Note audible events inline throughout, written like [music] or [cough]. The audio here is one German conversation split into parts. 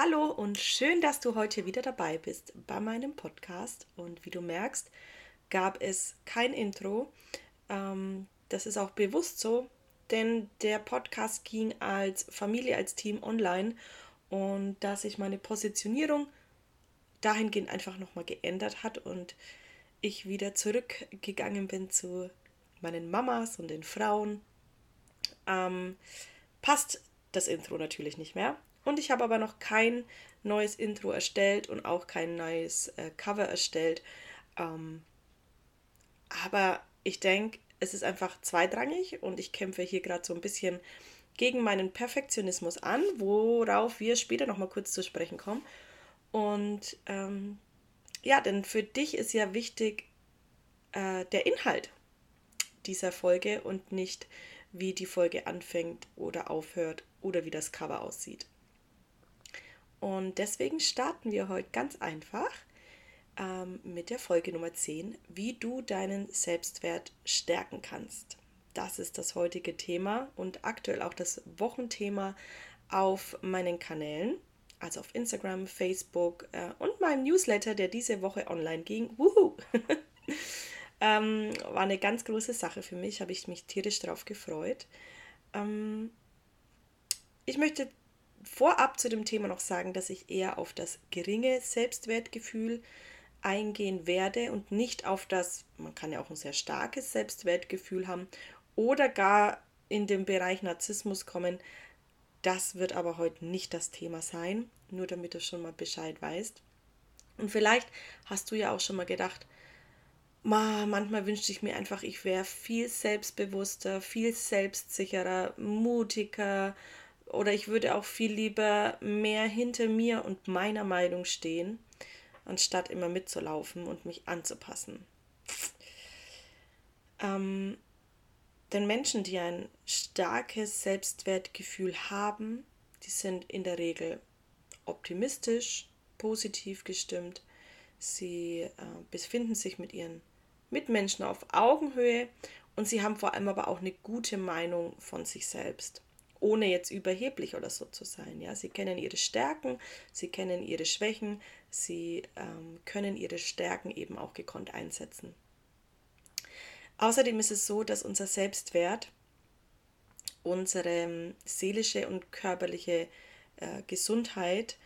Hallo und schön, dass du heute wieder dabei bist bei meinem Podcast. Und wie du merkst, gab es kein Intro. Ähm, das ist auch bewusst so, denn der Podcast ging als Familie, als Team online und da sich meine Positionierung dahingehend einfach nochmal geändert hat und ich wieder zurückgegangen bin zu meinen Mamas und den Frauen, ähm, passt das Intro natürlich nicht mehr. Und ich habe aber noch kein neues Intro erstellt und auch kein neues äh, Cover erstellt. Ähm, aber ich denke, es ist einfach zweitrangig und ich kämpfe hier gerade so ein bisschen gegen meinen Perfektionismus an, worauf wir später nochmal kurz zu sprechen kommen. Und ähm, ja, denn für dich ist ja wichtig äh, der Inhalt dieser Folge und nicht, wie die Folge anfängt oder aufhört oder wie das Cover aussieht. Und deswegen starten wir heute ganz einfach ähm, mit der Folge Nummer 10, wie du deinen Selbstwert stärken kannst. Das ist das heutige Thema und aktuell auch das Wochenthema auf meinen Kanälen, also auf Instagram, Facebook äh, und meinem Newsletter, der diese Woche online ging. Wuhu! [laughs] ähm, war eine ganz große Sache für mich, habe ich mich tierisch darauf gefreut. Ähm, ich möchte vorab zu dem Thema noch sagen, dass ich eher auf das geringe Selbstwertgefühl eingehen werde und nicht auf das, man kann ja auch ein sehr starkes Selbstwertgefühl haben oder gar in den Bereich Narzissmus kommen. Das wird aber heute nicht das Thema sein, nur damit du schon mal Bescheid weißt. Und vielleicht hast du ja auch schon mal gedacht, ma, manchmal wünschte ich mir einfach, ich wäre viel selbstbewusster, viel selbstsicherer, mutiger, oder ich würde auch viel lieber mehr hinter mir und meiner Meinung stehen, anstatt immer mitzulaufen und mich anzupassen. Ähm, denn Menschen, die ein starkes Selbstwertgefühl haben, die sind in der Regel optimistisch, positiv gestimmt. Sie äh, befinden sich mit ihren Mitmenschen auf Augenhöhe und sie haben vor allem aber auch eine gute Meinung von sich selbst ohne jetzt überheblich oder so zu sein. Ja, sie kennen ihre Stärken, sie kennen ihre Schwächen, sie ähm, können ihre Stärken eben auch gekonnt einsetzen. Außerdem ist es so, dass unser Selbstwert unsere ähm, seelische und körperliche äh, Gesundheit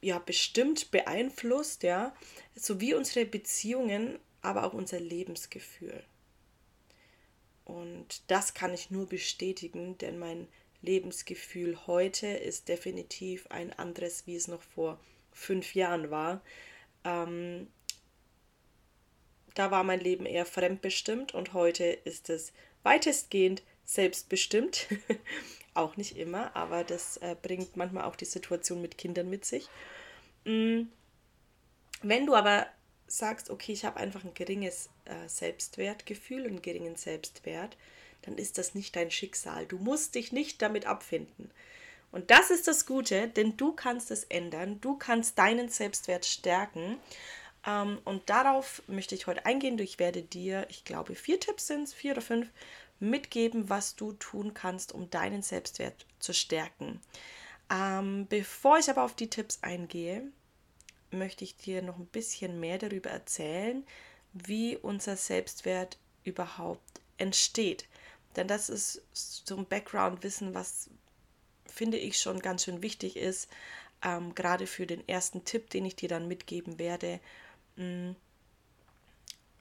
ja bestimmt beeinflusst, ja, sowie unsere Beziehungen, aber auch unser Lebensgefühl. Und das kann ich nur bestätigen, denn mein Lebensgefühl heute ist definitiv ein anderes, wie es noch vor fünf Jahren war. Ähm, da war mein Leben eher fremdbestimmt und heute ist es weitestgehend selbstbestimmt. [laughs] auch nicht immer, aber das äh, bringt manchmal auch die Situation mit Kindern mit sich. Mm. Wenn du aber sagst, okay, ich habe einfach ein geringes äh, Selbstwertgefühl, einen geringen Selbstwert, dann ist das nicht dein Schicksal. Du musst dich nicht damit abfinden. Und das ist das Gute, denn du kannst es ändern, du kannst deinen Selbstwert stärken. Ähm, und darauf möchte ich heute eingehen. Ich werde dir, ich glaube, vier Tipps sind es, vier oder fünf, mitgeben, was du tun kannst, um deinen Selbstwert zu stärken. Ähm, bevor ich aber auf die Tipps eingehe, möchte ich dir noch ein bisschen mehr darüber erzählen, wie unser Selbstwert überhaupt entsteht. Denn das ist so ein Background-Wissen, was finde ich schon ganz schön wichtig ist, ähm, gerade für den ersten Tipp, den ich dir dann mitgeben werde, mh, mm,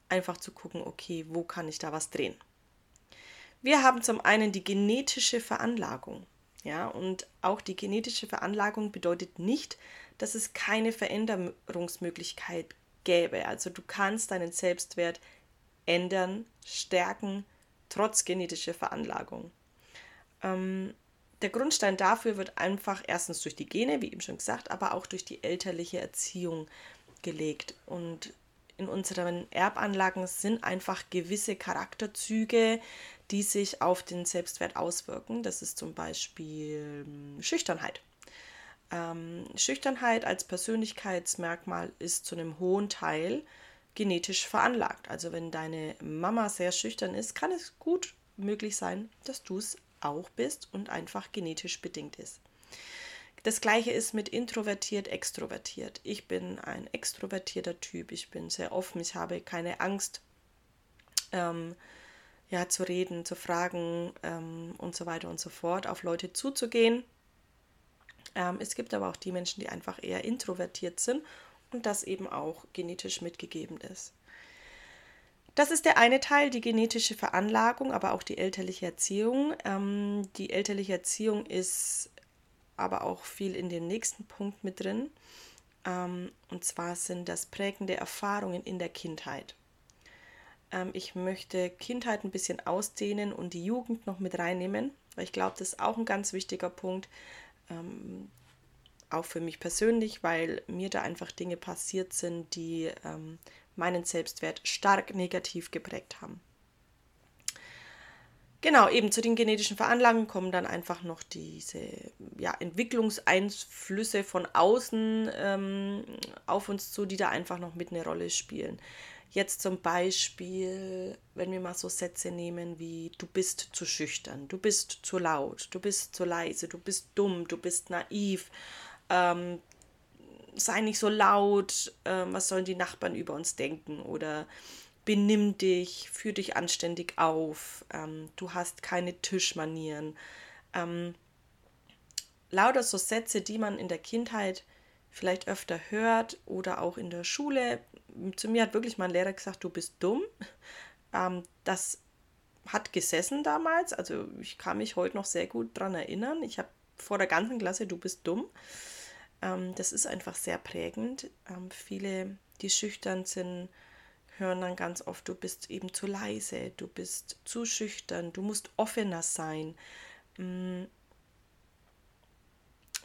einfach zu gucken, okay, wo kann ich da was drehen. Wir haben zum einen die genetische Veranlagung. Ja, und auch die genetische Veranlagung bedeutet nicht, dass es keine Veränderungsmöglichkeit gäbe. Also du kannst deinen Selbstwert ändern, stärken, trotz genetischer Veranlagung. Ähm, der Grundstein dafür wird einfach erstens durch die Gene, wie eben schon gesagt, aber auch durch die elterliche Erziehung gelegt. Und in unseren Erbanlagen sind einfach gewisse Charakterzüge, die sich auf den Selbstwert auswirken. Das ist zum Beispiel hm, Schüchternheit. Ähm, Schüchternheit als Persönlichkeitsmerkmal ist zu einem hohen Teil genetisch veranlagt. Also wenn deine Mama sehr schüchtern ist, kann es gut möglich sein, dass du es auch bist und einfach genetisch bedingt ist. Das gleiche ist mit introvertiert, extrovertiert. Ich bin ein extrovertierter Typ, ich bin sehr offen, ich habe keine Angst, ähm, ja, zu reden, zu fragen ähm, und so weiter und so fort, auf Leute zuzugehen. Ähm, es gibt aber auch die Menschen, die einfach eher introvertiert sind und das eben auch genetisch mitgegeben ist. Das ist der eine Teil, die genetische Veranlagung, aber auch die elterliche Erziehung. Ähm, die elterliche Erziehung ist aber auch viel in den nächsten Punkt mit drin. Ähm, und zwar sind das prägende Erfahrungen in der Kindheit. Ähm, ich möchte Kindheit ein bisschen ausdehnen und die Jugend noch mit reinnehmen, weil ich glaube, das ist auch ein ganz wichtiger Punkt. Ähm, auch für mich persönlich, weil mir da einfach Dinge passiert sind, die ähm, meinen Selbstwert stark negativ geprägt haben. Genau, eben zu den genetischen Veranlagungen kommen dann einfach noch diese ja, Entwicklungseinflüsse von außen ähm, auf uns zu, die da einfach noch mit eine Rolle spielen. Jetzt zum Beispiel, wenn wir mal so Sätze nehmen wie du bist zu schüchtern, du bist zu laut, du bist zu leise, du bist dumm, du bist naiv, ähm, sei nicht so laut, äh, was sollen die Nachbarn über uns denken oder benimm dich, führ dich anständig auf, ähm, du hast keine Tischmanieren. Ähm, lauter so Sätze, die man in der Kindheit vielleicht öfter hört oder auch in der Schule. Zu mir hat wirklich mein Lehrer gesagt, du bist dumm. [laughs] Ähm, das hat gesessen damals, also ich kann mich heute noch sehr gut daran erinnern. Ich habe vor der ganzen Klasse, du bist dumm. Ähm, das ist einfach sehr prägend. Ähm, viele, die schüchtern sind, hören dann ganz oft, du bist eben zu leise, du bist zu schüchtern, du musst offener sein.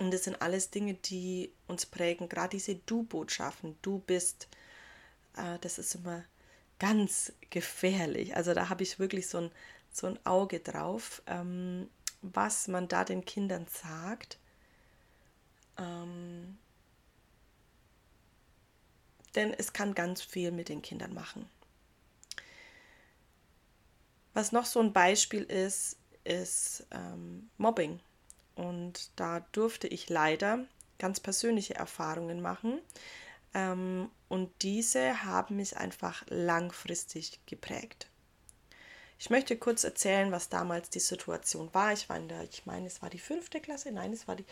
Und das sind alles Dinge, die uns prägen. Gerade diese Du-Botschaften. Du bist, äh, das ist immer ganz gefährlich. Also da habe ich wirklich so ein, so ein Auge drauf, ähm, was man da den Kindern sagt. Ähm, denn es kann ganz viel mit den Kindern machen. Was noch so ein Beispiel ist, ist ähm, Mobbing. Und da durfte ich leider ganz persönliche Erfahrungen machen. Ähm, und diese haben mich einfach langfristig geprägt. Ich möchte kurz erzählen, was damals die Situation war. Ich war in der, ich meine, es war die fünfte Klasse, nein, es war die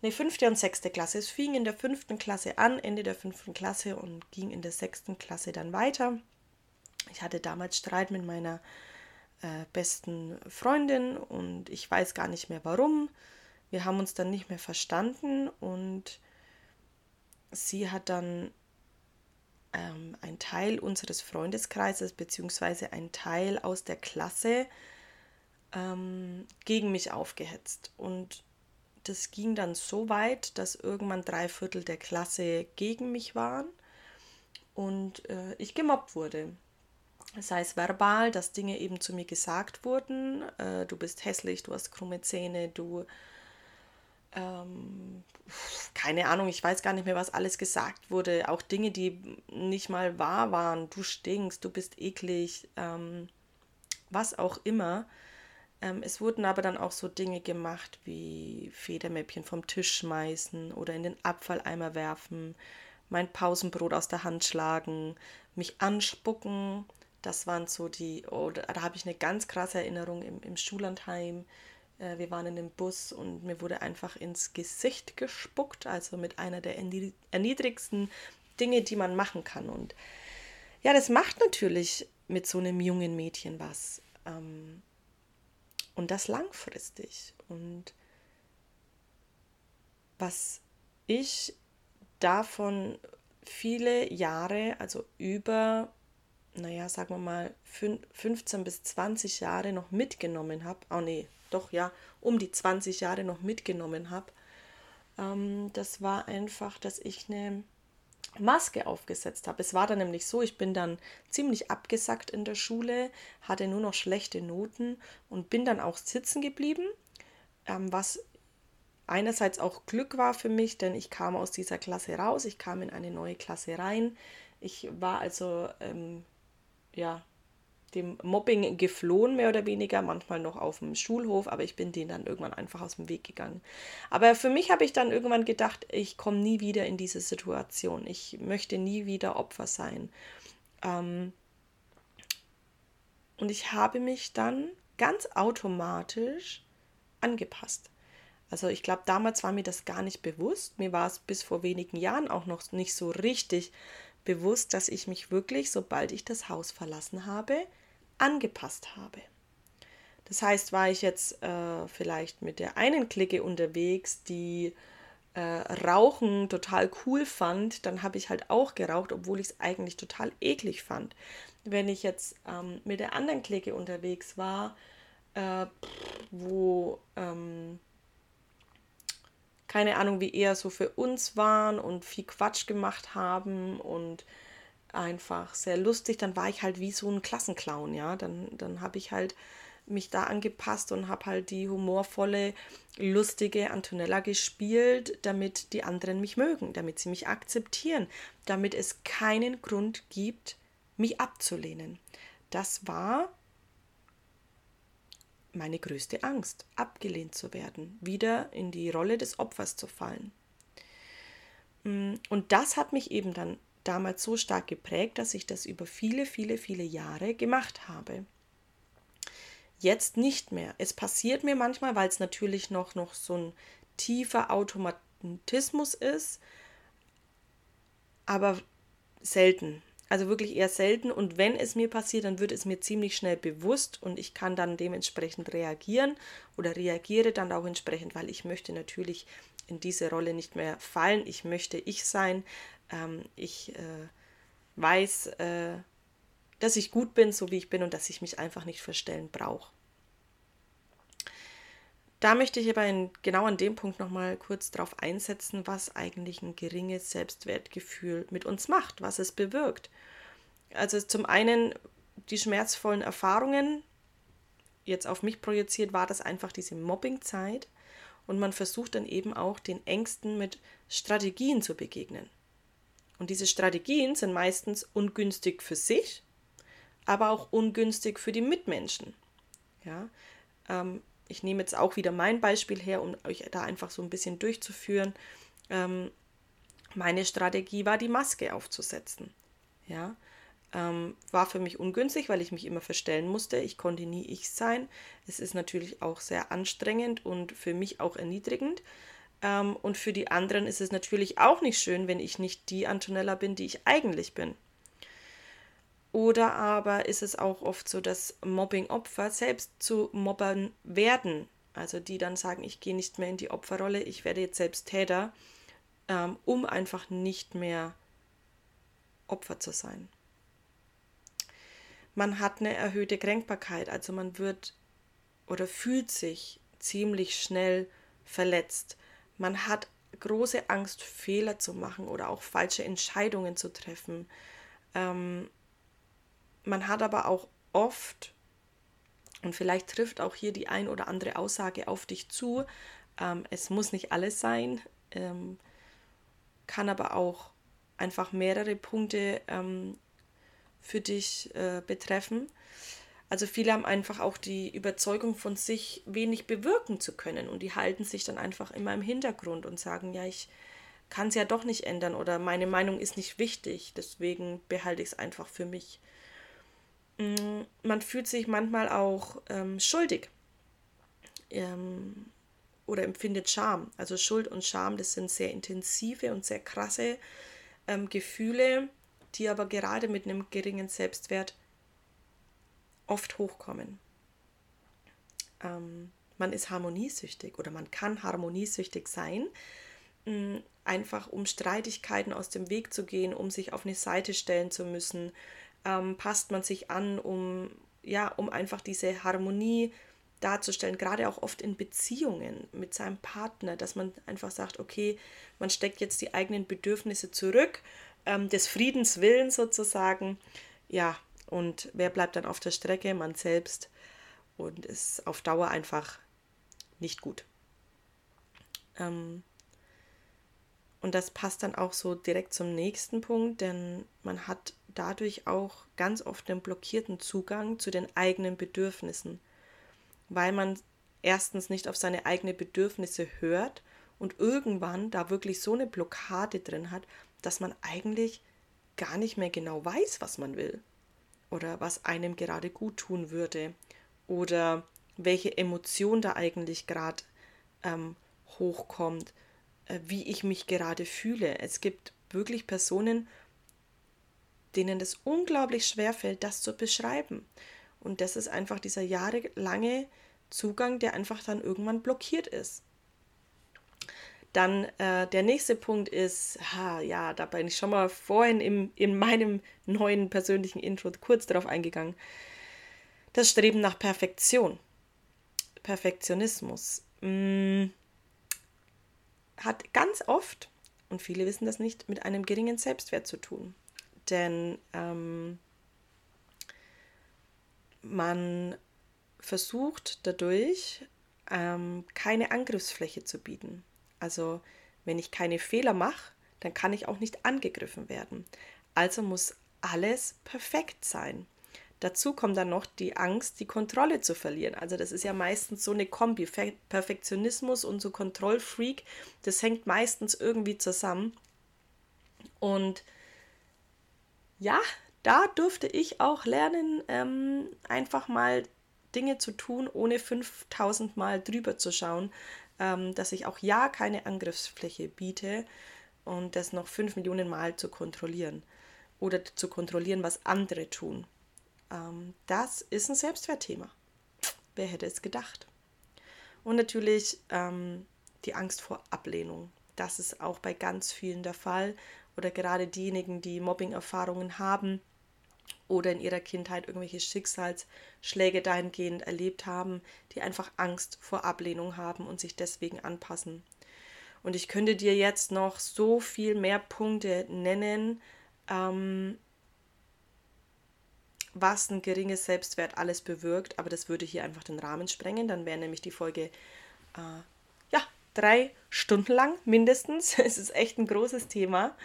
nee, fünfte und sechste Klasse. Es fing in der fünften Klasse an, Ende der fünften Klasse und ging in der sechsten Klasse dann weiter. Ich hatte damals Streit mit meiner äh, besten Freundin und ich weiß gar nicht mehr warum. Wir haben uns dann nicht mehr verstanden und sie hat dann ähm, ein Teil unseres Freundeskreises beziehungsweise ein Teil aus der Klasse ähm, gegen mich aufgehetzt. Und das ging dann so weit, dass irgendwann drei Viertel der Klasse gegen mich waren und äh, ich gemobbt wurde. Das heißt verbal, dass Dinge eben zu mir gesagt wurden. Äh, du bist hässlich, du hast krumme Zähne, du ähm, keine Ahnung, ich weiß gar nicht mehr, was alles gesagt wurde. Auch Dinge, die nicht mal wahr waren. Du stinkst, du bist eklig, ähm, was auch immer. Ähm, es wurden aber dann auch so Dinge gemacht wie Federmäppchen vom Tisch schmeißen oder in den Abfalleimer werfen, mein Pausenbrot aus der Hand schlagen, mich anspucken. Das waren so die, oh, da, da habe ich eine ganz krasse Erinnerung im, im Schullandheim. Äh, wir waren in dem Bus und mir wurde einfach ins Gesicht gespuckt, also mit einer der erniedrigsten Dinge, die man machen kann. Und ja, das macht natürlich mit so einem jungen Mädchen was. Ähm, und das langfristig. Und was ich davon viele Jahre, also über, naja, sagen wir mal 15 bis 20 Jahre noch mitgenommen habe, oh nee, doch ja, um die 20 Jahre noch mitgenommen habe, ähm, das war einfach, dass ich eine Maske aufgesetzt habe. Es war dann nämlich so, ich bin dann ziemlich abgesackt in der Schule, hatte nur noch schlechte Noten und bin dann auch sitzen geblieben, ähm, was einerseits auch Glück war für mich, denn ich kam aus dieser Klasse raus, ich kam in eine neue Klasse rein. Ich war also, ähm, ja, dem Mobbing geflohen, mehr oder weniger, manchmal noch auf dem Schulhof, aber ich bin denen dann irgendwann einfach aus dem Weg gegangen. Aber für mich habe ich dann irgendwann gedacht, ich komme nie wieder in diese Situation. Ich möchte nie wieder Opfer sein. Ähm, und ich habe mich dann ganz automatisch angepasst. Also ich glaube, damals war mir das gar nicht bewusst. Mir war es bis vor wenigen Jahren auch noch nicht so richtig dass ich mich wirklich, sobald ich das Haus verlassen habe, angepasst habe. Das heißt, war ich jetzt äh, vielleicht mit der einen Clique unterwegs, die äh, Rauchen total cool fand, dann habe ich halt auch geraucht, obwohl ich es eigentlich total eklig fand. Wenn ich jetzt ähm, mit der anderen Clique unterwegs war, äh, wo ähm, keine Ahnung, wie eher so für uns waren und viel Quatsch gemacht haben und einfach sehr lustig, dann war ich halt wie so ein Klassenclown, ja. Dann, dann habe ich halt mich da angepasst und habe halt die humorvolle, lustige Antonella gespielt, damit die anderen mich mögen, damit sie mich akzeptieren, damit es keinen Grund gibt, mich abzulehnen. Das war meine größte Angst, abgelehnt zu werden, wieder in die Rolle des Opfers zu fallen. Mm, und das hat mich eben dann damals so stark geprägt, dass ich das über viele, viele, viele Jahre gemacht habe. Jetzt nicht mehr. Es passiert mir manchmal, weil es natürlich noch, noch so ein tiefer Automatismus ist, aber selten. Also wirklich eher selten. Und wenn es mir passiert, dann wird es mir ziemlich schnell bewusst und ich kann dann dementsprechend reagieren oder reagiere dann auch entsprechend, weil ich möchte natürlich in diese Rolle nicht mehr fallen. Ich möchte ich sein. Ähm, ich äh, weiß, äh, dass ich gut bin, so wie ich bin und dass ich mich einfach nicht verstellen brauche. Da möchte ich aber in, genau an dem Punkt nochmal kurz darauf einsetzen, was eigentlich ein geringes Selbstwertgefühl mit uns macht, was es bewirkt. Also zum einen die schmerzvollen Erfahrungen, jetzt auf mich projiziert, war das einfach diese Mobbingzeit und man versucht dann eben auch den Ängsten mit Strategien zu begegnen. Und diese Strategien sind meistens ungünstig für sich, aber auch ungünstig für die Mitmenschen. Ja, ähm, ich nehme jetzt auch wieder mein Beispiel her, um euch da einfach so ein bisschen durchzuführen. Ähm, meine Strategie war, die Maske aufzusetzen. Ja, ähm, war für mich ungünstig, weil ich mich immer verstellen musste. Ich konnte nie ich sein. Es ist natürlich auch sehr anstrengend und für mich auch erniedrigend. Ähm, und für die anderen ist es natürlich auch nicht schön, wenn ich nicht die Antonella bin, die ich eigentlich bin. Oder aber ist es auch oft so, dass Mobbing-Opfer selbst zu Mobbern werden. Also die dann sagen, ich gehe nicht mehr in die Opferrolle, ich werde jetzt selbst Täter, ähm, um einfach nicht mehr Opfer zu sein. Man hat eine erhöhte Kränkbarkeit, also man wird oder fühlt sich ziemlich schnell verletzt. Man hat große Angst, Fehler zu machen oder auch falsche Entscheidungen zu treffen. Ähm, man hat aber auch oft, und vielleicht trifft auch hier die ein oder andere Aussage auf dich zu, ähm, es muss nicht alles sein, ähm, kann aber auch einfach mehrere Punkte ähm, für dich äh, betreffen. Also viele haben einfach auch die Überzeugung von sich wenig bewirken zu können und die halten sich dann einfach immer im Hintergrund und sagen, ja, ich kann es ja doch nicht ändern oder meine Meinung ist nicht wichtig, deswegen behalte ich es einfach für mich. Mm, man fühlt sich manchmal auch ähm, schuldig ähm, oder empfindet Scham. Also Schuld und Scham, das sind sehr intensive und sehr krasse ähm, Gefühle, die aber gerade mit einem geringen Selbstwert oft hochkommen. Ähm, man ist harmoniesüchtig oder man kann harmoniesüchtig sein, mm, einfach um Streitigkeiten aus dem Weg zu gehen, um sich auf eine Seite stellen zu müssen, ähm, passt man sich an, um, ja, um einfach diese Harmonie darzustellen, gerade auch oft in Beziehungen mit seinem Partner, dass man einfach sagt, okay, man steckt jetzt die eigenen Bedürfnisse zurück, ähm, des Friedens willen sozusagen, ja, und wer bleibt dann auf der Strecke? Man selbst und ist auf Dauer einfach nicht gut. Ähm, Und das passt dann auch so direkt zum nächsten Punkt, denn man hat dadurch auch ganz oft einen blockierten Zugang zu den eigenen Bedürfnissen, weil man erstens nicht auf seine eigenen Bedürfnisse hört und irgendwann da wirklich so eine Blockade drin hat, dass man eigentlich gar nicht mehr genau weiß, was man will oder was einem gerade gut tun würde oder welche Emotion da eigentlich gerade ähm, hochkommt, wie ich mich gerade fühle. Es gibt wirklich Personen, denen es unglaublich schwer fällt, das zu beschreiben. Und das ist einfach dieser jahrelange Zugang, der einfach dann irgendwann blockiert ist. Dann äh, der nächste Punkt ist, ha, ja, da bin ich schon mal vorhin im, in meinem neuen persönlichen Intro kurz darauf eingegangen. Das Streben nach Perfektion. Perfektionismus. Mh, mm, hat ganz oft, und viele wissen das nicht, mit einem geringen Selbstwert zu tun. Denn ähm, man versucht dadurch ähm, keine Angriffsfläche zu bieten. Also wenn ich keine Fehler mache, dann kann ich auch nicht angegriffen werden. Also muss alles perfekt sein. Dazu kommt dann noch die Angst, die Kontrolle zu verlieren. Also das ist ja meistens so eine Kombi. Perfektionismus und so Kontrollfreak, das hängt meistens irgendwie zusammen. Und ja, da durfte ich auch lernen, ähm, einfach mal Dinge zu tun, ohne 5000 Mal drüber zu schauen, ähm, dass ich auch ja keine Angriffsfläche biete und das noch 5 Millionen Mal zu kontrollieren oder zu kontrollieren, was andere tun. Ähm, das ist ein Selbstwertthema. Wer hätte es gedacht? Und natürlich ähm, die Angst vor Ablehnung. Das ist auch bei ganz vielen der Fall. Oder gerade diejenigen, die Mobbing-Erfahrungen haben oder in ihrer Kindheit irgendwelche Schicksalsschläge dahingehend erlebt haben, die einfach Angst vor Ablehnung haben und sich deswegen anpassen. Und ich könnte dir jetzt noch so viel mehr Punkte nennen, ähm, was ein geringes Selbstwert alles bewirkt, aber das würde hier einfach den Rahmen sprengen. Dann wäre nämlich die Folge äh, ja drei Stunden lang mindestens. [laughs] es ist echt ein großes Thema.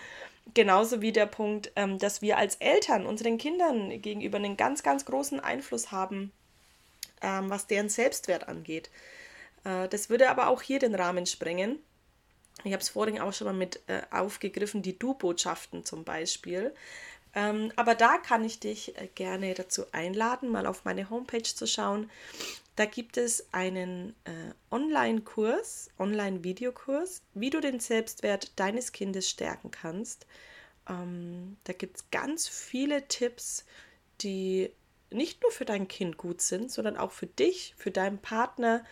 Genauso wie der Punkt, ähm, dass wir als Eltern unseren Kindern gegenüber einen ganz, ganz großen Einfluss haben, ähm, was deren Selbstwert angeht. Äh, das würde aber auch hier den Rahmen sprengen. Ich habe es vorhin auch schon mal mit äh, aufgegriffen, die Du-Botschaften zum Beispiel. Ähm, aber da kann ich dich äh, gerne dazu einladen, mal auf meine Homepage zu schauen. Da gibt es einen äh, Online-Kurs, Online-Videokurs, wie du den Selbstwert deines Kindes stärken kannst. Ähm, da gibt es ganz viele Tipps, die nicht nur für dein Kind gut sind, sondern auch für dich, für deinen Partner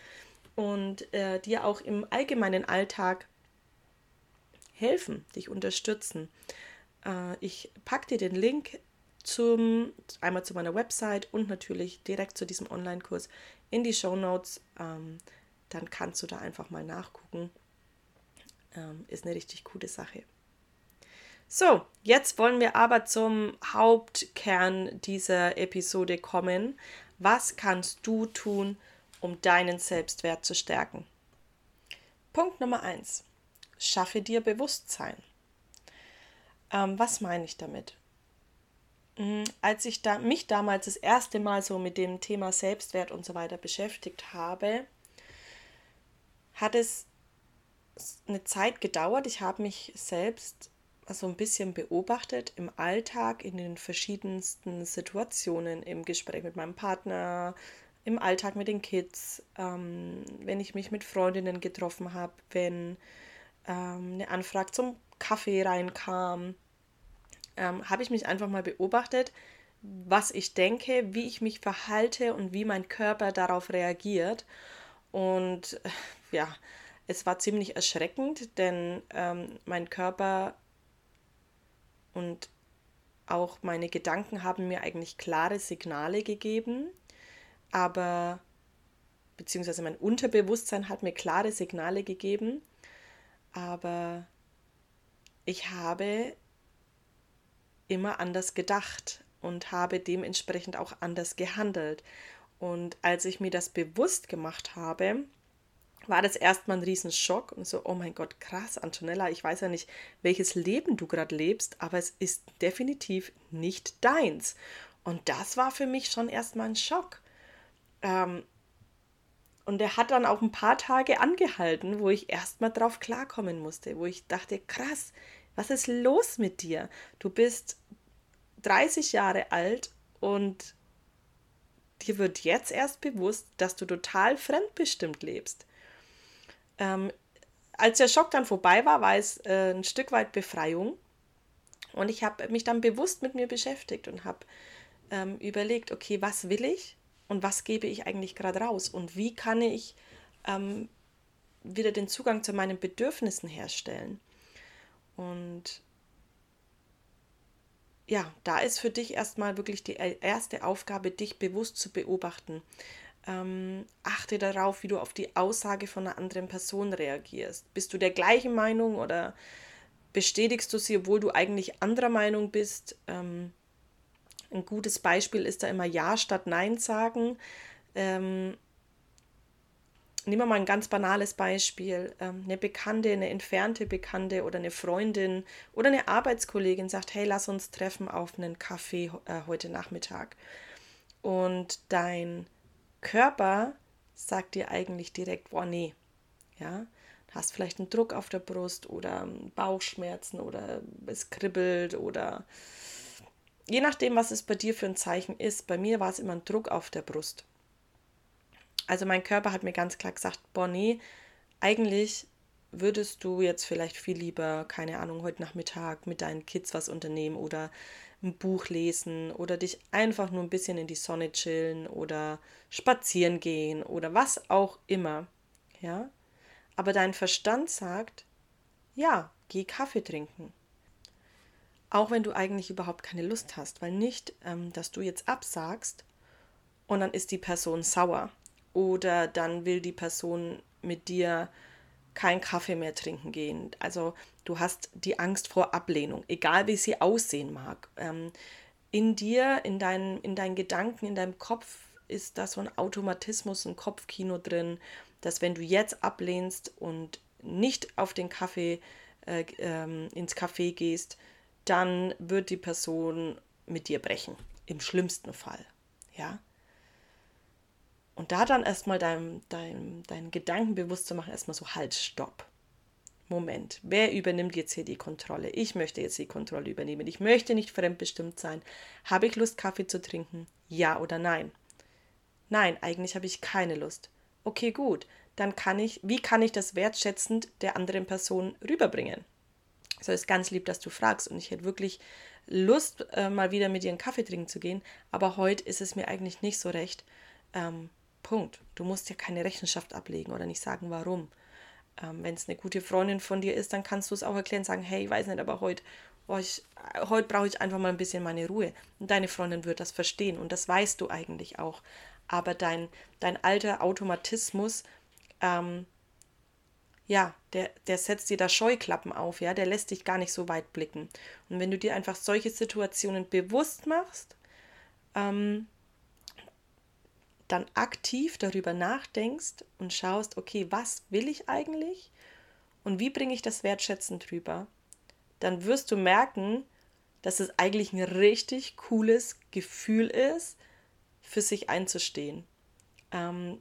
und äh, dir auch im allgemeinen Alltag helfen, dich unterstützen. Äh, ich packe dir den Link zum, einmal zu meiner Website und natürlich direkt zu diesem Online-Kurs in die Show Notes. Ähm, dann kannst du da einfach mal nachgucken. Ähm, ist eine richtig coole Sache. So, jetzt wollen wir aber zum Hauptkern dieser Episode kommen. Was kannst du tun, um deinen Selbstwert zu stärken? Punkt Nummer 1. Schaffe dir Bewusstsein. Ähm, was meine ich damit? Mm, als ich da, mich damals das erste Mal so mit dem Thema Selbstwert und so weiter beschäftigt habe, hat es eine Zeit gedauert. Ich habe mich selbst so ein bisschen beobachtet im Alltag, in den verschiedensten Situationen, im Gespräch mit meinem Partner, im Alltag mit den Kids, ähm, wenn ich mich mit Freundinnen getroffen habe, wenn ähm, eine Anfrage zum Kaffee reinkam, ähm, habe ich mich einfach mal beobachtet, was ich denke, wie ich mich verhalte und wie mein Körper darauf reagiert. Und äh, ja, es war ziemlich erschreckend, denn ähm, mein Körper und auch meine Gedanken haben mir eigentlich klare Signale gegeben, aber beziehungsweise mein Unterbewusstsein hat mir klare Signale gegeben, aber ich habe immer anders gedacht und habe dementsprechend auch anders gehandelt. Und als ich mir das bewusst gemacht habe, war das erstmal ein Riesenschock und so, oh mein Gott, krass, Antonella, ich weiß ja nicht, welches Leben du gerade lebst, aber es ist definitiv nicht deins. Und das war für mich schon erstmal ein Schock. Ähm, und der hat dann auch ein paar Tage angehalten, wo ich erstmal drauf klarkommen musste, wo ich dachte, krass, was ist los mit dir? Du bist 30 Jahre alt und dir wird jetzt erst bewusst, dass du total fremdbestimmt lebst. Ähm, als der Schock dann vorbei war, war es äh, ein Stück weit Befreiung. Und ich habe mich dann bewusst mit mir beschäftigt und habe ähm, überlegt, okay, was will ich und was gebe ich eigentlich gerade raus und wie kann ich ähm, wieder den Zugang zu meinen Bedürfnissen herstellen. Und ja, da ist für dich erstmal wirklich die erste Aufgabe, dich bewusst zu beobachten. Ähm, achte darauf, wie du auf die Aussage von einer anderen Person reagierst. Bist du der gleichen Meinung oder bestätigst du sie, obwohl du eigentlich anderer Meinung bist? Ähm, ein gutes Beispiel ist da immer Ja statt Nein sagen. Ähm, nehmen wir mal ein ganz banales Beispiel. Ähm, eine Bekannte, eine entfernte Bekannte oder eine Freundin oder eine Arbeitskollegin sagt, hey, lass uns treffen auf einen Kaffee äh, heute Nachmittag. Und dein Körper sagt dir eigentlich direkt, boah, nee. Ja, hast vielleicht einen Druck auf der Brust oder Bauchschmerzen oder es kribbelt oder je nachdem, was es bei dir für ein Zeichen ist. Bei mir war es immer ein Druck auf der Brust. Also mein Körper hat mir ganz klar gesagt, Bonnie, eigentlich würdest du jetzt vielleicht viel lieber, keine Ahnung, heute Nachmittag mit deinen Kids was unternehmen oder ein Buch lesen oder dich einfach nur ein bisschen in die Sonne chillen oder spazieren gehen oder was auch immer. Ja? Aber dein Verstand sagt, ja, geh Kaffee trinken. Auch wenn du eigentlich überhaupt keine Lust hast, weil nicht, ähm, dass du jetzt absagst und dann ist die Person sauer oder dann will die Person mit dir kein Kaffee mehr trinken gehen. Also du hast die Angst vor Ablehnung, egal wie sie aussehen mag. Ähm, in dir, in, dein, in deinen Gedanken, in deinem Kopf ist da so ein Automatismus, ein Kopfkino drin, dass wenn du jetzt ablehnst und nicht auf den Kaffee, äh, ähm, ins Café gehst, dann wird die Person mit dir brechen. Im schlimmsten Fall. Ja. Und da dann erstmal deinem, deinem, deinen Gedanken bewusst zu machen, erstmal so, halt, stopp. Moment, wer übernimmt jetzt hier die Kontrolle? Ich möchte jetzt die Kontrolle übernehmen. Ich möchte nicht fremdbestimmt sein. Habe ich Lust, Kaffee zu trinken? Ja oder nein? Nein, eigentlich habe ich keine Lust. Okay, gut. Dann kann ich, wie kann ich das wertschätzend der anderen Person rüberbringen? So ist ganz lieb, dass du fragst und ich hätte wirklich Lust, äh, mal wieder mit dir einen Kaffee trinken zu gehen, aber heute ist es mir eigentlich nicht so recht. Ähm, Punkt. Du musst ja keine Rechenschaft ablegen oder nicht sagen, warum. Ähm, Wenn es eine gute Freundin von dir ist, dann kannst du es auch erklären, sagen, hey, ich weiß nicht, aber heute, oh, ich, brauche ich einfach mal ein bisschen meine Ruhe. Und deine Freundin wird das verstehen und das weißt du eigentlich auch. Aber dein, dein alter Automatismus, ähm, ja, der, der setzt dir da Scheuklappen auf, ja, der lässt dich gar nicht so weit blicken. Und wenn du dir einfach solche Situationen bewusst machst, ähm, dann aktiv darüber nachdenkst und schaust, okay, was will ich eigentlich und wie bringe ich das wertschätzend rüber, dann wirst du merken, dass es eigentlich ein richtig cooles Gefühl ist, für sich einzustehen. Ähm,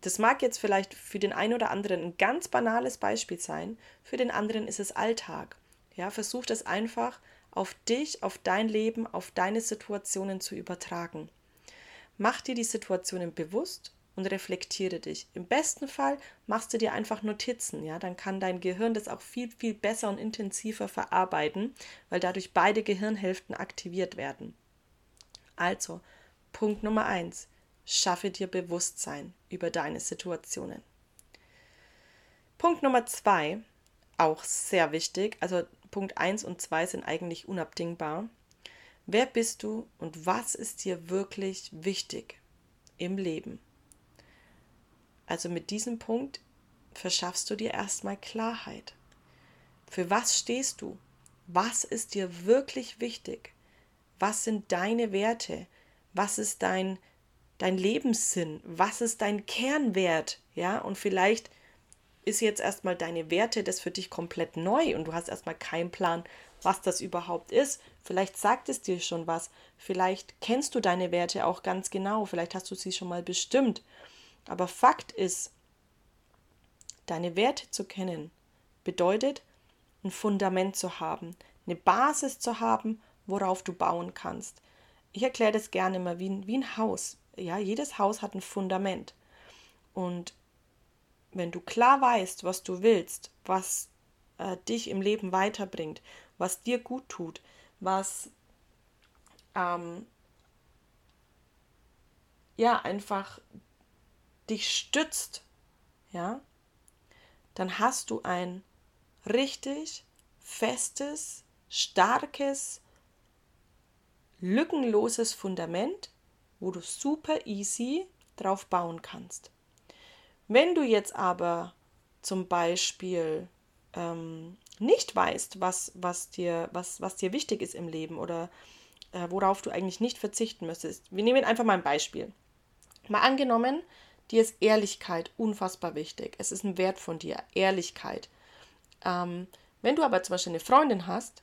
das mag jetzt vielleicht für den einen oder anderen ein ganz banales Beispiel sein, für den anderen ist es Alltag. Ja, versuch das einfach auf dich, auf dein Leben, auf deine Situationen zu übertragen. Mach dir die Situationen bewusst und reflektiere dich. Im besten Fall machst du dir einfach Notizen, ja, dann kann dein Gehirn das auch viel, viel besser und intensiver verarbeiten, weil dadurch beide Gehirnhälften aktiviert werden. Also, Punkt Nummer eins: Schaffe dir Bewusstsein über deine Situationen. Punkt Nummer zwei, auch sehr wichtig, also Punkt eins und zwei sind eigentlich unabdingbar. Wer bist du und was ist dir wirklich wichtig im Leben? Also mit diesem Punkt verschaffst du dir erstmal Klarheit. Für was stehst du? Was ist dir wirklich wichtig? Was sind deine Werte? Was ist dein, dein Lebenssinn? Was ist dein Kernwert? Ja, und vielleicht ist jetzt erstmal deine Werte, das für dich komplett neu und du hast erstmal keinen Plan, was das überhaupt ist. Vielleicht sagt es dir schon was. Vielleicht kennst du deine Werte auch ganz genau. Vielleicht hast du sie schon mal bestimmt. Aber Fakt ist, deine Werte zu kennen, bedeutet, ein Fundament zu haben, eine Basis zu haben, worauf du bauen kannst. Ich erkläre das gerne mal wie, wie ein Haus. Ja, jedes Haus hat ein Fundament. Und wenn du klar weißt, was du willst, was äh, dich im Leben weiterbringt, was dir gut tut, was ähm, ja einfach dich stützt, ja, dann hast du ein richtig festes, starkes, lückenloses Fundament, wo du super easy drauf bauen kannst. Wenn du jetzt aber zum Beispiel ähm, nicht weißt, was, was, dir, was, was dir wichtig ist im Leben oder äh, worauf du eigentlich nicht verzichten müsstest. Wir nehmen einfach mal ein Beispiel. Mal angenommen, dir ist Ehrlichkeit unfassbar wichtig. Es ist ein Wert von dir, Ehrlichkeit. Ähm, wenn du aber zum Beispiel eine Freundin hast,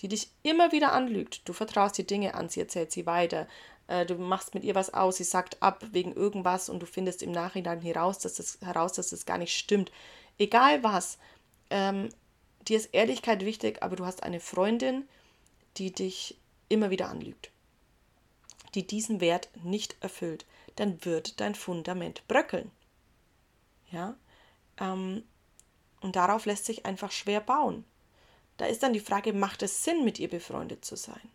die dich immer wieder anlügt, du vertraust die Dinge an, sie erzählt sie weiter, äh, du machst mit ihr was aus, sie sagt ab wegen irgendwas und du findest im Nachhinein heraus, dass das, heraus, dass das gar nicht stimmt. Egal was, ähm, dir ist Ehrlichkeit wichtig, aber du hast eine Freundin, die dich immer wieder anlügt, die diesen Wert nicht erfüllt, dann wird dein Fundament bröckeln. Ja, ähm, und darauf lässt sich einfach schwer bauen. Da ist dann die Frage, macht es Sinn, mit ihr befreundet zu sein?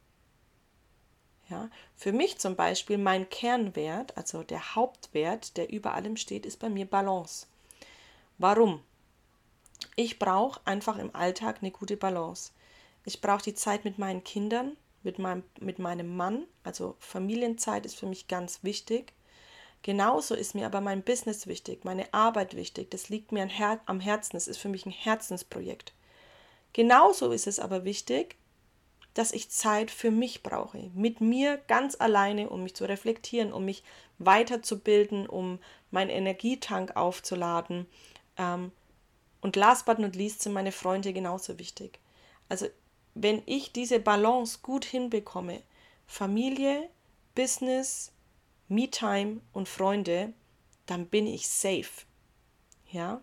Ja, für mich zum Beispiel mein Kernwert, also der Hauptwert, der über allem steht, ist bei mir Balance. Warum? Ich brauche einfach im Alltag eine gute Balance. Ich brauche die Zeit mit meinen Kindern, mit meinem, mit meinem Mann, also Familienzeit ist für mich ganz wichtig. Genauso ist mir aber mein Business wichtig, meine Arbeit wichtig. Das liegt mir am Herzen, das ist für mich ein Herzensprojekt. Genauso ist es aber wichtig, dass ich Zeit für mich brauche, mit mir ganz alleine, um mich zu reflektieren, um mich weiterzubilden, um meinen Energietank aufzuladen. Ähm, und last but not least sind meine Freunde genauso wichtig. Also wenn ich diese Balance gut hinbekomme, Familie, Business, Me-Time und Freunde, dann bin ich safe. Ja?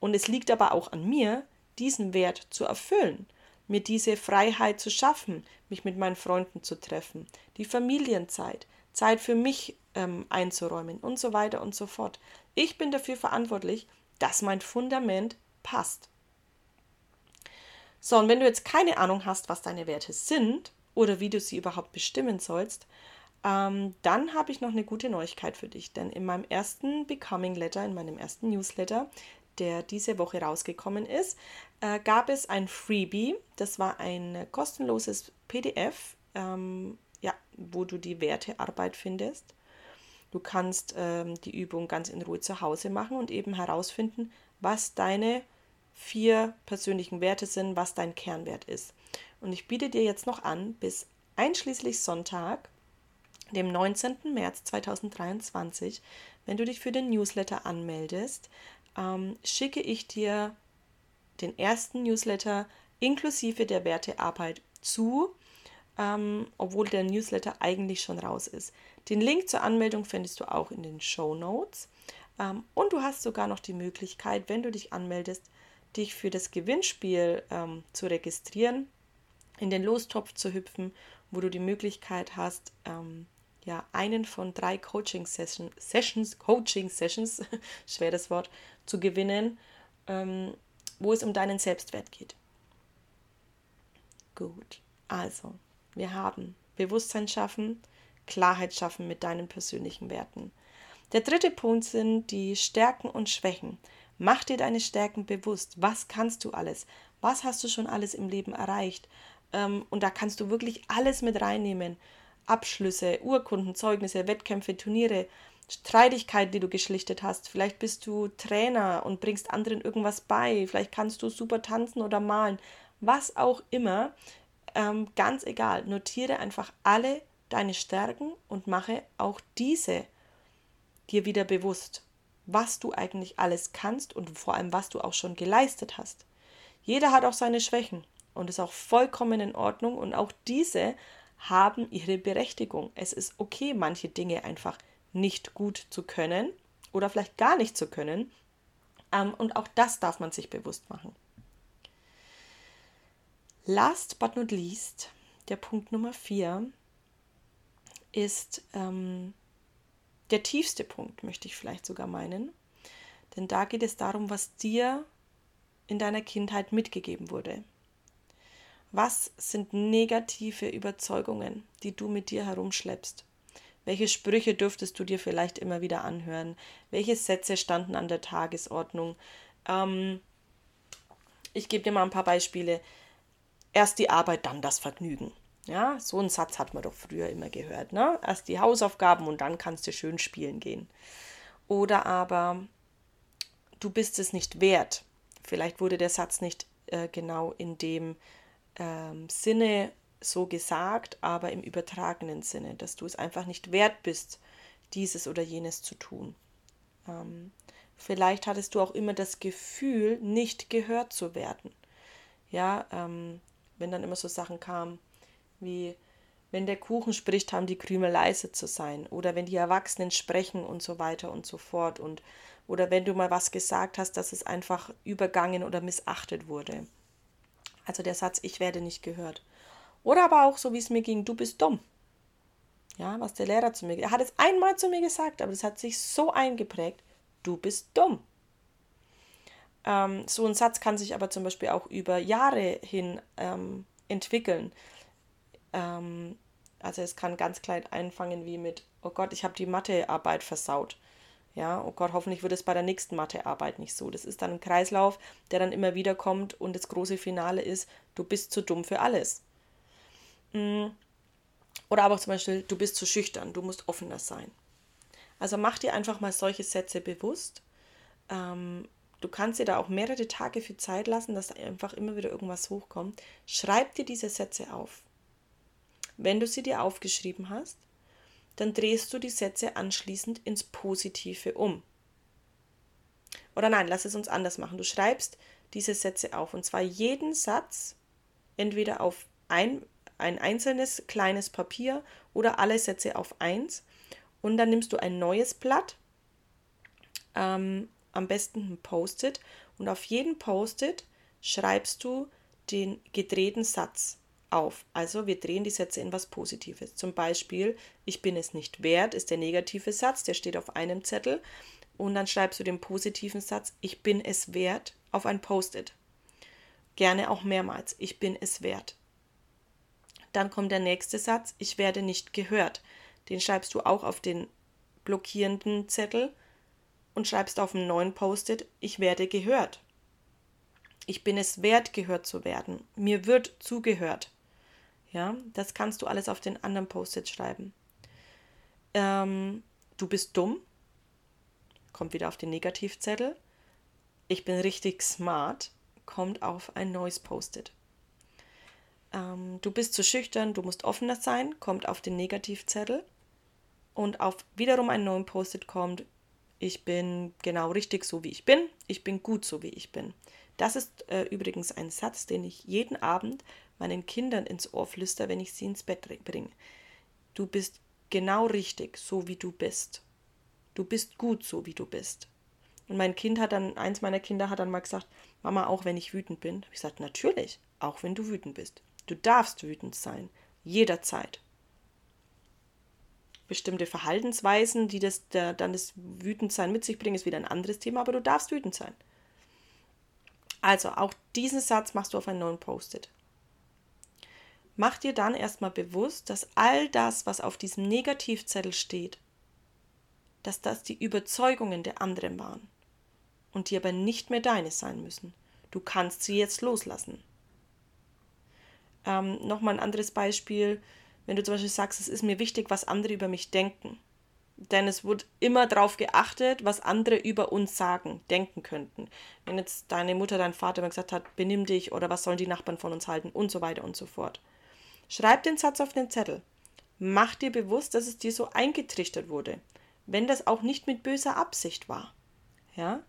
Und es liegt aber auch an mir, diesen Wert zu erfüllen mir diese Freiheit zu schaffen, mich mit meinen Freunden zu treffen, die Familienzeit, Zeit für mich ähm, einzuräumen und so weiter und so fort. Ich bin dafür verantwortlich, dass mein Fundament passt. So, und wenn du jetzt keine Ahnung hast, was deine Werte sind oder wie du sie überhaupt bestimmen sollst, ähm, dann habe ich noch eine gute Neuigkeit für dich. Denn in meinem ersten Becoming Letter, in meinem ersten Newsletter, der diese Woche rausgekommen ist, äh, gab es ein Freebie. Das war ein kostenloses PDF, ähm, ja, wo du die Wertearbeit findest. Du kannst ähm, die Übung ganz in Ruhe zu Hause machen und eben herausfinden, was deine vier persönlichen Werte sind, was dein Kernwert ist. Und ich biete dir jetzt noch an, bis einschließlich Sonntag, dem 19. März 2023, wenn du dich für den Newsletter anmeldest, ähm, schicke ich dir den ersten Newsletter inklusive der Wertearbeit zu, ähm, obwohl der Newsletter eigentlich schon raus ist. Den Link zur Anmeldung findest du auch in den Show Notes. Ähm, und du hast sogar noch die Möglichkeit, wenn du dich anmeldest, dich für das Gewinnspiel ähm, zu registrieren, in den Lostopf zu hüpfen, wo du die Möglichkeit hast, ähm, ja, einen von drei Coaching Session, Sessions, Coaching Sessions, [laughs] schweres Wort, zu gewinnen, ähm, wo es um deinen Selbstwert geht. Gut, also, wir haben Bewusstsein schaffen, Klarheit schaffen mit deinen persönlichen Werten. Der dritte Punkt sind die Stärken und Schwächen. Mach dir deine Stärken bewusst. Was kannst du alles? Was hast du schon alles im Leben erreicht? Ähm, und da kannst du wirklich alles mit reinnehmen. Abschlüsse, Urkunden, Zeugnisse, Wettkämpfe, Turniere, Streitigkeiten, die du geschlichtet hast. Vielleicht bist du Trainer und bringst anderen irgendwas bei. Vielleicht kannst du super tanzen oder malen. Was auch immer. Ähm, ganz egal. Notiere einfach alle deine Stärken und mache auch diese dir wieder bewusst. was du eigentlich alles kannst und vor allem, was du auch schon geleistet hast. Jeder hat auch seine Schwächen und ist auch vollkommen in Ordnung und auch diese haben ihre Berechtigung. Es ist okay, manche Dinge einfach nicht gut zu können oder vielleicht gar nicht zu können. Ähm, und auch das darf man sich bewusst machen. Last but not least, der Punkt Nummer vier ist ähm, der tiefste Punkt, möchte ich vielleicht sogar meinen. Denn da geht es darum, was dir in deiner Kindheit mitgegeben wurde. Was sind negative Überzeugungen, die du mit dir herumschleppst? Welche Sprüche dürftest du dir vielleicht immer wieder anhören? Welche Sätze standen an der Tagesordnung? Ähm, ich gebe dir mal ein paar Beispiele. Erst die Arbeit, dann das Vergnügen. Ja, so einen Satz hat man doch früher immer gehört. Ne? Erst die Hausaufgaben und dann kannst du schön spielen gehen. Oder aber, du bist es nicht wert. Vielleicht wurde der Satz nicht äh, genau in dem ähm, Sinne so gesagt, aber im übertragenen Sinne, dass du es einfach nicht wert bist, dieses oder jenes zu tun. Ähm, vielleicht hattest du auch immer das Gefühl, nicht gehört zu werden. Ja, ähm, wenn dann immer so Sachen kamen, wie wenn der Kuchen spricht, haben die Krümel leise zu sein oder wenn die Erwachsenen sprechen und so weiter und so fort und oder wenn du mal was gesagt hast, dass es einfach übergangen oder missachtet wurde. Also der Satz, ich werde nicht gehört. Oder aber auch so, wie es mir ging, du bist dumm. Ja, was der Lehrer zu mir, er hat es einmal zu mir gesagt, aber es hat sich so eingeprägt, du bist dumm. Ähm, so ein Satz kann sich aber zum Beispiel auch über Jahre hin ähm, entwickeln. Ähm, also es kann ganz klein einfangen wie mit, oh Gott, ich habe die Mathearbeit versaut. Ja, oh Gott, hoffentlich wird es bei der nächsten Mathearbeit nicht so. Das ist dann ein Kreislauf, der dann immer wieder kommt und das große Finale ist, du bist zu dumm für alles. Mm. Oder aber zum Beispiel, du bist zu schüchtern, du musst offener sein. Also mach dir einfach mal solche Sätze bewusst. Ähm, du kannst dir da auch mehrere Tage für Zeit lassen, dass einfach immer wieder irgendwas hochkommt. Schreib dir diese Sätze auf. Wenn du sie dir aufgeschrieben hast, dann drehst du die Sätze anschließend ins Positive um. Oder nein, lass es uns anders machen. Du schreibst diese Sätze auf und zwar jeden Satz entweder auf ein, ein einzelnes kleines Papier oder alle Sätze auf eins und dann nimmst du ein neues Blatt, ähm, am besten ein Post-it und auf jeden Post-it schreibst du den gedrehten Satz auf. Also wir drehen die Sätze in was Positives. Zum Beispiel, ich bin es nicht wert, ist der negative Satz, der steht auf einem Zettel. Und dann schreibst du den positiven Satz, ich bin es wert, auf ein Post-it. Gerne auch mehrmals, ich bin es wert. Dann kommt der nächste Satz, ich werde nicht gehört. Den schreibst du auch auf den blockierenden Zettel und schreibst auf einen neuen Post-it, ich werde gehört. Ich bin es wert, gehört zu werden. Mir wird zugehört. Ja, das kannst du alles auf den anderen Post-it schreiben. Ähm, du bist dumm. Kommt wieder auf den Negativzettel. Ich bin richtig smart. Kommt auf ein neues Post-it. Ähm, du bist zu schüchtern, du musst offener sein. Kommt auf den Negativzettel. Und auf wiederum einen neuen Post-it kommt, ich bin genau richtig so, wie ich bin. Ich bin gut so, wie ich bin. Das ist äh, übrigens ein Satz, den ich jeden Abend meinen Kindern ins Ohr flüster, wenn ich sie ins Bett bringe. Du bist genau richtig, so wie du bist. Du bist gut, so wie du bist. Und mein Kind hat dann, eins meiner Kinder hat dann mal gesagt, Mama, auch wenn ich wütend bin. Ich gesagt, natürlich, auch wenn du wütend bist. Du darfst wütend sein, jederzeit. Bestimmte Verhaltensweisen, die das, der, dann das Wütendsein mit sich bringen, ist wieder ein anderes Thema, aber du darfst wütend sein. Also auch diesen Satz machst du auf einen neuen Post-it. Mach dir dann erstmal bewusst, dass all das, was auf diesem Negativzettel steht, dass das die Überzeugungen der anderen waren und die aber nicht mehr deine sein müssen. Du kannst sie jetzt loslassen. Ähm, Nochmal ein anderes Beispiel, wenn du zum Beispiel sagst, es ist mir wichtig, was andere über mich denken. Denn es wird immer darauf geachtet, was andere über uns sagen, denken könnten. Wenn jetzt deine Mutter, dein Vater immer gesagt hat, benimm dich oder was sollen die Nachbarn von uns halten und so weiter und so fort. Schreib den Satz auf den Zettel. Mach dir bewusst, dass es dir so eingetrichtert wurde, wenn das auch nicht mit böser Absicht war. ja,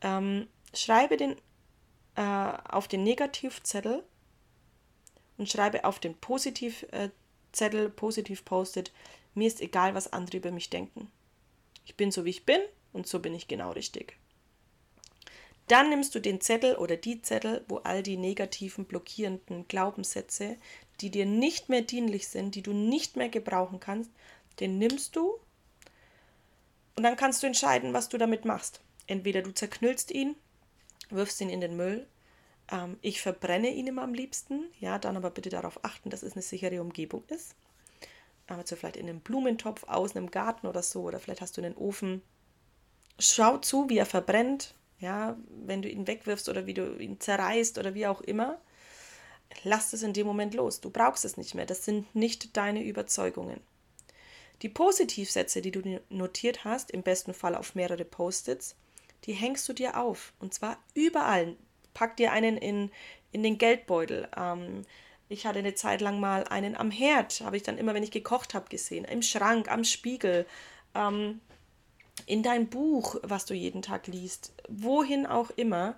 ähm, schreibe den äh, auf den Negativzettel und schreibe auf den Positivzettel, positiv postet, mir ist egal, was andere über mich denken. Ich bin so, wie ich bin und so bin ich genau richtig. Dann nimmst du den Zettel oder die Zettel, wo all die negativen, blockierenden Glaubenssätze, die dir nicht mehr dienlich sind, die du nicht mehr gebrauchen kannst, den nimmst du und dann kannst du entscheiden, was du damit machst. Entweder du zerknüllst ihn, wirfst ihn in den Müll. Ähm, ich verbrenne ihn immer am liebsten. Ja, dann aber bitte darauf achten, dass es eine sichere Umgebung ist. Aber so vielleicht in einem Blumentopf außen im Garten oder so. Oder vielleicht hast du einen Ofen. Schau zu, wie er verbrennt. Ja, wenn du ihn wegwirfst oder wie du ihn zerreißt oder wie auch immer. Lass es in dem Moment los. Du brauchst es nicht mehr. Das sind nicht deine Überzeugungen. Die Positivsätze, die du notiert hast, im besten Fall auf mehrere Post-its, die hängst du dir auf. Und zwar überall. Pack dir einen in, in den Geldbeutel. Ähm, ich hatte eine Zeit lang mal einen am Herd, habe ich dann immer, wenn ich gekocht habe, gesehen. Im Schrank, am Spiegel, ähm, in dein Buch, was du jeden Tag liest, wohin auch immer,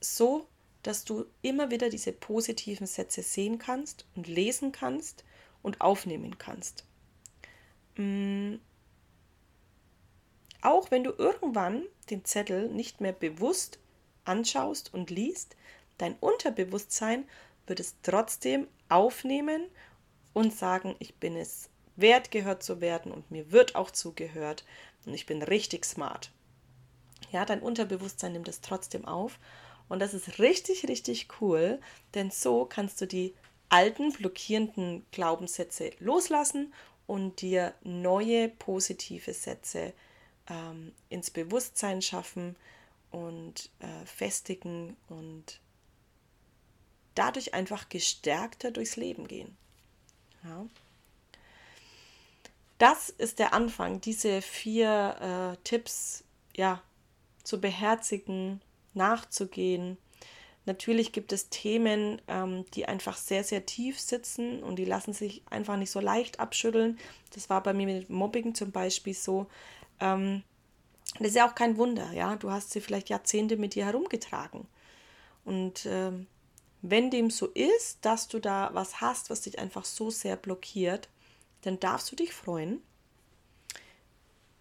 so dass du immer wieder diese positiven Sätze sehen kannst und lesen kannst und aufnehmen kannst. Mm. Auch wenn du irgendwann den Zettel nicht mehr bewusst anschaust und liest, dein Unterbewusstsein wird es trotzdem aufnehmen und sagen, ich bin es wert, gehört zu werden und mir wird auch zugehört und ich bin richtig smart. Ja, dein Unterbewusstsein nimmt es trotzdem auf und das ist richtig, richtig cool, denn so kannst du die alten blockierenden Glaubenssätze loslassen und dir neue positive Sätze ähm, ins Bewusstsein schaffen und äh, festigen und dadurch einfach gestärkter durchs Leben gehen. Ja. Das ist der Anfang, diese vier äh, Tipps ja, zu beherzigen, nachzugehen Natürlich gibt es Themen, ähm, die einfach sehr, sehr tief sitzen und die lassen sich einfach nicht so leicht abschütteln. Das war bei mir mit Mobbing zum Beispiel so. Ähm, das ist ja auch kein Wunder, ja. Du hast sie vielleicht Jahrzehnte mit dir herumgetragen. Und ähm, wenn dem so ist, dass du da was hast, was dich einfach so sehr blockiert, dann darfst du dich freuen,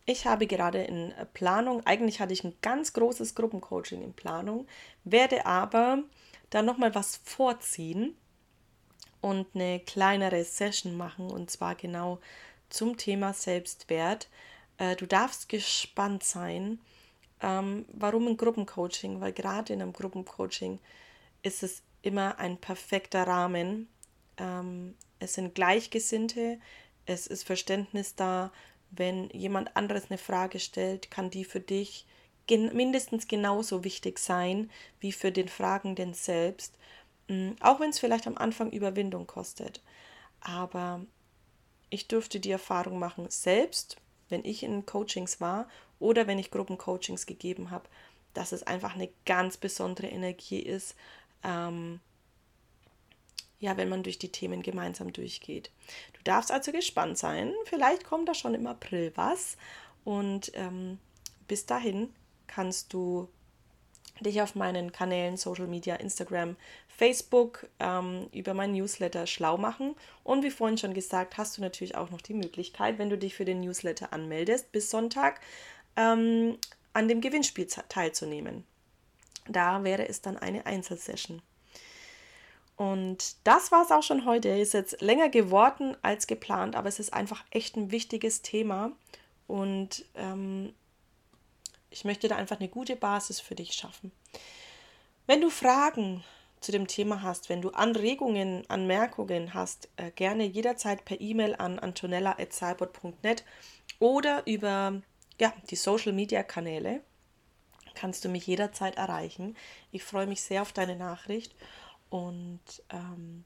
ich habe gerade in Planung, eigentlich hatte ich ein ganz großes Gruppencoaching in Planung, werde aber da nochmal was vorziehen und eine kleinere Session machen und zwar genau zum Thema Selbstwert. Äh, du darfst gespannt sein. Ähm, warum ein Gruppencoaching? Weil gerade in einem Gruppencoaching ist es immer ein perfekter Rahmen. Ähm, es sind Gleichgesinnte, es ist Verständnis da, wenn jemand anderes eine Frage stellt, kann die für dich gen mindestens genauso wichtig sein wie für den Fragenden selbst, mm, auch wenn es vielleicht am Anfang Überwindung kostet. Aber ich durfte die Erfahrung machen, selbst wenn ich in Coachings war oder wenn ich Gruppencoachings gegeben habe, dass es einfach eine ganz besondere Energie ist, ähm, ja, wenn man durch die Themen gemeinsam durchgeht. Du darfst also gespannt sein. Vielleicht kommt da schon im April was. Und ähm, bis dahin kannst du dich auf meinen Kanälen Social Media, Instagram, Facebook ähm, über mein Newsletter schlau machen. Und wie vorhin schon gesagt, hast du natürlich auch noch die Möglichkeit, wenn du dich für den Newsletter anmeldest, bis Sonntag ähm, an dem Gewinnspiel teilzunehmen. Da wäre es dann eine Einzelsession. Und das war es auch schon heute. Ist jetzt länger geworden als geplant, aber es ist einfach echt ein wichtiges Thema. Und ähm, ich möchte da einfach eine gute Basis für dich schaffen. Wenn du Fragen zu dem Thema hast, wenn du Anregungen, Anmerkungen hast, äh, gerne jederzeit per E-Mail an antonella.cybot.net oder über ja, die Social Media Kanäle kannst du mich jederzeit erreichen. Ich freue mich sehr auf deine Nachricht und ähm,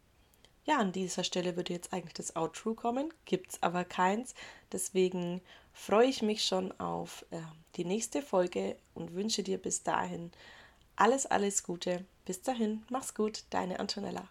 ja, an dieser Stelle würde jetzt eigentlich das Outro kommen, gibt es aber keins. Deswegen freue ich mich schon auf äh, die nächste Folge und wünsche dir bis dahin alles, alles Gute. Bis dahin, mach's gut, deine Antonella.